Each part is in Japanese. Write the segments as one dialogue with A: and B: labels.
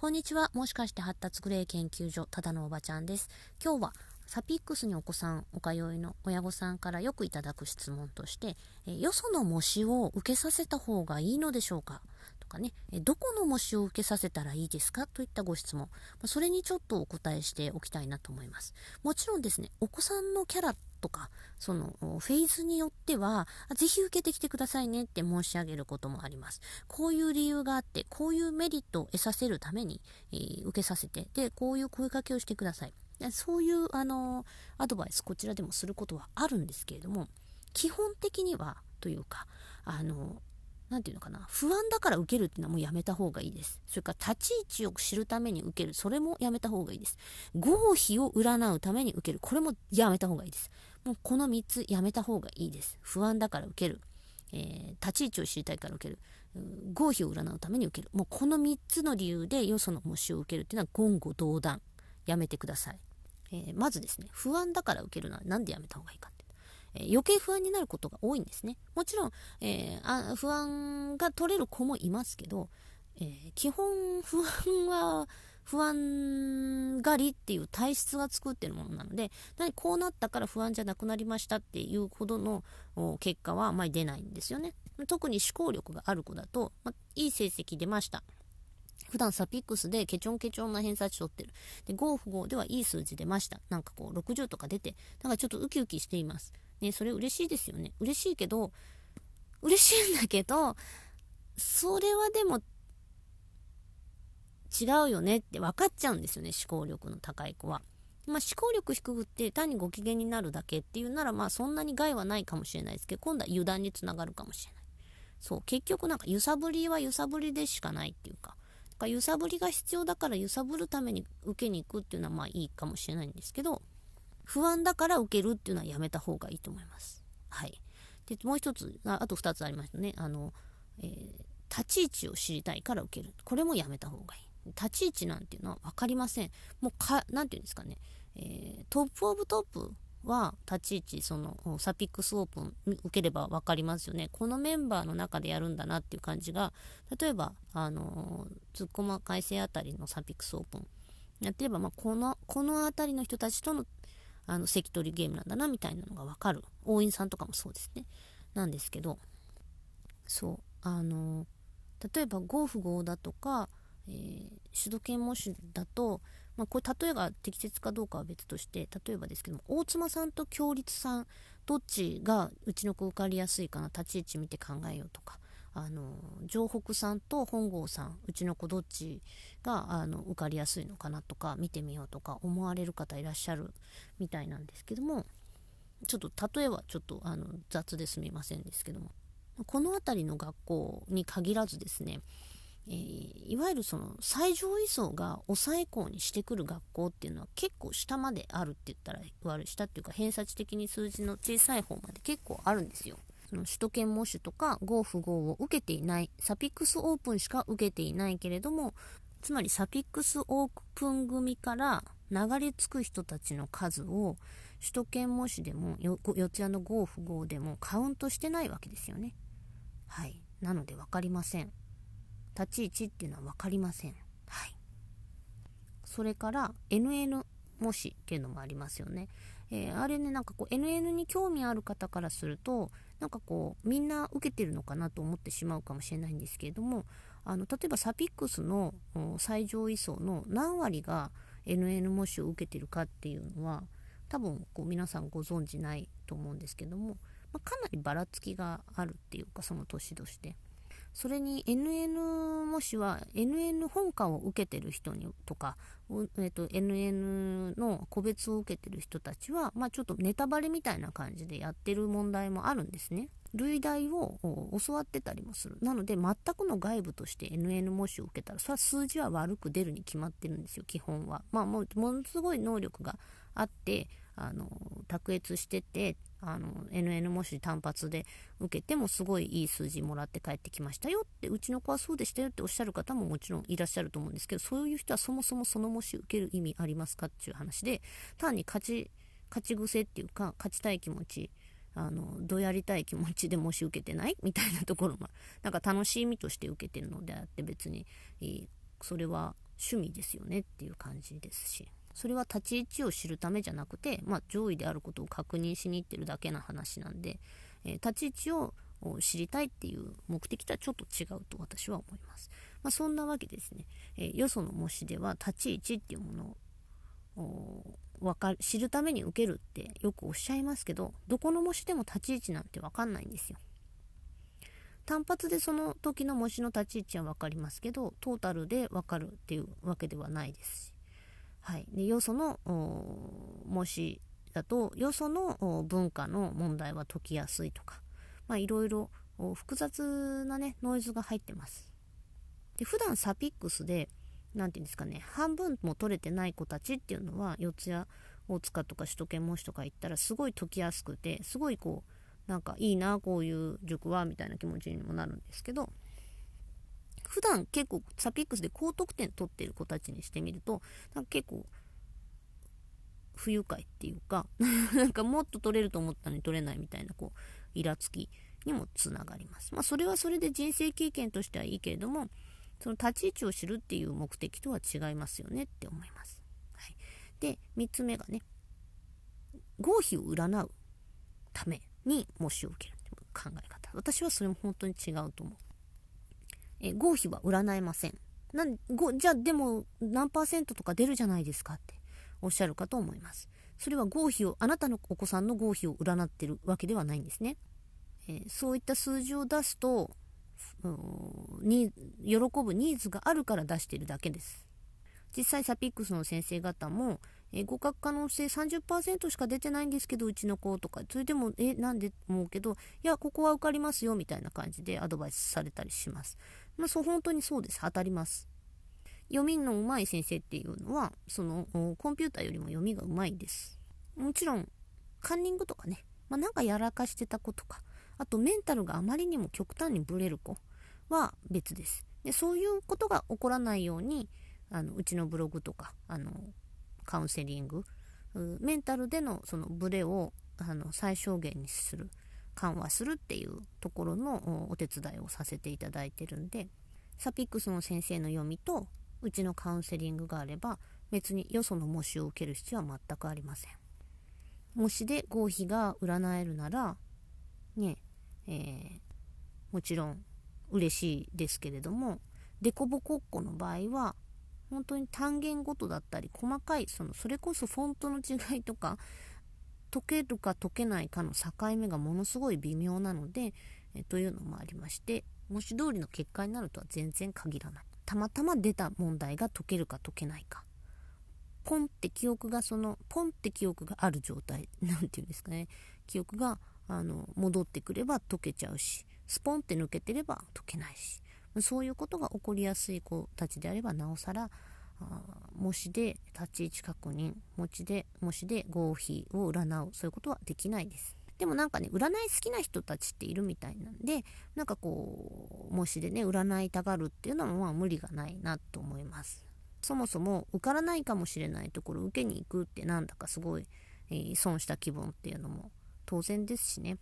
A: こんにちは。もしかして発達グレー研究所、ただのおばちゃんです。今日は、サピックスにお子さん、お通いの親御さんからよくいただく質問として、えよその模試を受けさせた方がいいのでしょうか？とかね、えどこの模試を受けさせたらいいですか？といったご質問。それにちょっとお答えしておきたいなと思います。もちろんですね、お子さんのキャラとか、そのフェーズによっては、ぜひ受けてきてくださいねって申し上げることもあります。こういう理由があって、こういうメリットを得させるために、えー、受けさせて、で、こういう声かけをしてください。そういう、あの、アドバイス、こちらでもすることはあるんですけれども、基本的には、というか、あの、何て言うのかな、不安だから受けるっていうのはもうやめた方がいいです。それから立ち位置を知るために受ける、それもやめた方がいいです。合否を占うために受ける、これもやめた方がいいです。もうこの3つやめた方がいいです。不安だから受ける。えー、立ち位置を知りたいから受ける。合否を占うために受ける。もうこの3つの理由でよその模試を受けるっていうのは言語道断。やめてください。えー、まずですね、不安だから受けるのは何でやめた方がいいかって。えー、余計不安になることが多いんですね。もちろん、えあ不安が取れる子もいますけど、え基本不安は不安がりっていう体質が作ってるものなので、こうなったから不安じゃなくなりましたっていうほどの結果はあまり出ないんですよね。特に思考力がある子だと、まいい成績出ました。普段サピックスでケチョンケチョンな偏差値取ってる。で、5不合ではいい数字出ました。なんかこう、60とか出て、なんかちょっとウキウキしています。ね、それ嬉しいですよね。嬉しいけど、嬉しいんだけど、それはでも違うよねって分かっちゃうんですよね、思考力の高い子は。まあ、思考力低くって単にご機嫌になるだけっていうならまあそんなに害はないかもしれないですけど今度は油断につながるかもしれない。そう結局なんか揺さぶりは揺さぶりでしかないっていうかか揺さぶりが必要だから揺さぶるために受けに行くっていうのはまあいいかもしれないんですけど不安だから受けるっていうのはやめた方がいいと思います。はい。でもう一つああと2つありましたね。あの、えー、立ち位置を知りたいから受ける。これもやめた方がいい。立ち位置なんていうのは分かりません。もうか、なんていうんですかね、えー、 top of top は立ち位置、そのサピックスオープン受ければ分かりますよね。このメンバーの中でやるんだなっていう感じが、例えば、あのー、ツッコマ改正あたりのサピックスオープンやってれば、まあ、この、このあたりの人たちとの、あの、席取りゲームなんだなみたいなのが分かる。桜蔭さんとかもそうですね。なんですけど、そう、あのー、例えば、5不5だとか、えー、主導権模試だと、まあ、これ例えが適切かどうかは別として例えばですけども大妻さんと強立さんどっちがうちの子受かりやすいかな立ち位置見て考えようとかあの城北さんと本郷さんうちの子どっちがあの受かりやすいのかなとか見てみようとか思われる方いらっしゃるみたいなんですけどもちょっと例えはちょっとあの雑ですみませんですけどもこの辺りの学校に限らずですねえー、いわゆるその最上位層が抑え校にしてくる学校っていうのは結構下まであるって言ったら悪い下っていうか偏差値的に数字の小さい方まで結構あるんですよ。その首都圏模試とか合不合を受けていないサピックスオープンしか受けていないけれどもつまりサピックスオープン組から流れ着く人たちの数を首都圏模試でも四谷の合不合でもカウントしてないわけですよね。はい。なので分かりません。立ち位置っていうのは分かりません。はい。それから NN 模試っていうのもありますよね。えー、あれね、なんかこう NN に興味ある方からすると、なんかこう、みんな受けてるのかなと思ってしまうかもしれないんですけれども、あの、例えばサピックスの最上位層の何割が NN 模試を受けてるかっていうのは、多分こう皆さんご存知ないと思うんですけども、まあ、かなりばらつきがあるっていうか、その年として。それに NN もしは NN 本科を受けてる人にとか、えーと、NN の個別を受けてる人たちは、まあ、ちょっとネタバレみたいな感じでやってる問題もあるんですね。類題を教わってたりもする。なので、全くの外部として NN 模試を受けたら、それは数字は悪く出るに決まってるんですよ、基本は。まあ、もう、ものすごい能力があって、あの、卓越してて、あの、NN 模試単発で受けてもすごいいい数字もらって帰ってきましたよって、うちの子はそうでしたよっておっしゃる方ももちろんいらっしゃると思うんですけど、そういう人はそもそもその模試受ける意味ありますかっていう話で、単に勝ち、勝ち癖っていうか、勝ちたい気持ち、あの、どうやりたい気持ちで模試受けてない？みたいなところも、なんか楽しみとして受けてるのであって別に、それは趣味ですよねっていう感じですし。それは立ち位置を知るためじゃなくて、まあ、上位であることを確認しに行ってるだけの話なんで、えー、立ち位置を知りたいっていう目的とはちょっと違うと私は思います。まあ、そんなわけですね、えー、よその模試では立ち位置っていうものをわかる知るために受けるってよくおっしゃいますけどどこの模試でも立ち位置なんて分かんないんですよ。単発でその時の模試の立ち位置は分かりますけどトータルで分かるっていうわけではないですし、はい、でよその模試だとよその文化の問題は解きやすいとか。いろいろ複雑なねノイズが入ってます。で普段サピックスで何て言うんですかね半分も取れてない子たちっていうのは四谷大塚とか首都圏模試とか行ったらすごい解きやすくてすごいこうなんかいいなこういう塾はみたいな気持ちにもなるんですけど普段結構サピックスで高得点取ってる子たちにしてみるとなんか結構不愉快っていうか なんかもっと取れると思ったのに取れないみたいなこうイラつきにもつながります。まあそれはそれで人生経験としてはいいけれどもその立ち位置を知るっていう目的とは違いますよねって思います。はい、で3つ目がね合否を占うために模試を受けるという考え方私はそれも本当に違うと思うえ合否は占えません。なごじゃあでも何パーセントとか出るじゃないですかっておっしゃるかと思います。それは合否をあなたのお子さんの合否を占ってるわけではないんですね、えー、そういった数字を出すとに喜ぶニーズがあるから出しているだけです。実際サピックスの先生方もえー、合格可能性30%しか出てないんですけど、うちの子とか、それでも、え、なんで思うけど、いや、ここは受かりますよ、みたいな感じでアドバイスされたりします。まあ、そう、本当にそうです。当たります。読みの上手い先生っていうのは、その、コンピューターよりも読みが上手いです。もちろん、カンニングとかね、まあ、なんかやらかしてた子とか、あとメンタルがあまりにも極端にブレる子は別です。でそういうことが起こらないように、あのうちのブログとかあのカウンセリングメンタルでのそのブレをあの最小限にする緩和するっていうところのお手伝いをさせていただいてるんでサピックスの先生の読みとうちのカウンセリングがあれば別によその模試を受ける必要は全くありません。模試で合否が占えるならねえー、もちろん嬉しいですけれどもデコボコっこの場合は本当に単元ごとだったり細かいそのそれこそフォントの違いとか解けるか解けないかの境目がものすごい微妙なのでえというのもありまして文字通りの結果になるとは全然限らない。たまたま出た問題が解けるか解けないか。ポンって記憶がそのポンって記憶がある状態 何て言うんですかね。記憶があの戻ってくれば解けちゃうしスポンって抜けてれば解けないし。そういうことが起こりやすい子たちであればなおさら模試で立ち位置確認模試で模試で合否を占うそういうことはできないです。でもなんかね占い好きな人たちっているみたいなんでなんかこう模試でね占いたがるっていうのはまあ無理がないなと思います。そもそも受からないかもしれないところ受けに行くってなんだかすごい、えー、損した気分っていうのも当然ですしね。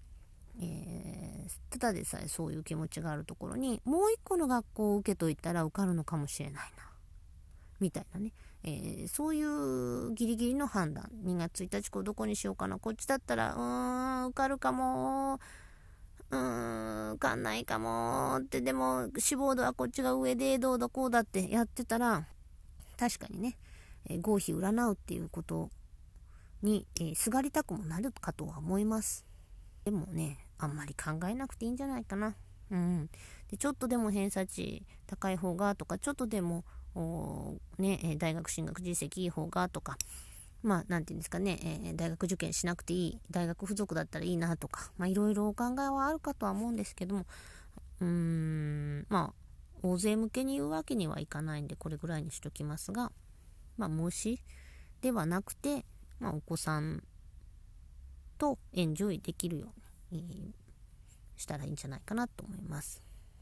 A: えー、ただでさえそういう気持ちがあるところにもう一個の学校を受けといたら受かるのかもしれないな。みたいなね、えー、そういうギリギリの判断。2月1日こうどこにしようかな。こっちだったらうーん受かるかも。うーん受かんないかもって。でも志望度はこっちが上でどうだこうだってやってたら確かにね、えー、合否占うっていうことに、えー、すがりたくもなるかとは思います。でもねあんまり考えなくていいんじゃないかな。うん。で、ちょっとでも偏差値高い方がとか、ちょっとでも、ね、大学進学実績いい方がとか、まあ、なんていうんですかね、えー、大学受験しなくていい、大学付属だったらいいなとか、まあ、いろいろお考えはあるかとは思うんですけども、うーん、まあ、大勢向けに言うわけにはいかないんで、これぐらいにしときますが、まあ、模試ではなくて、まあ、お子さんとエンジョイできるように、したらいいんじゃないかなと思います。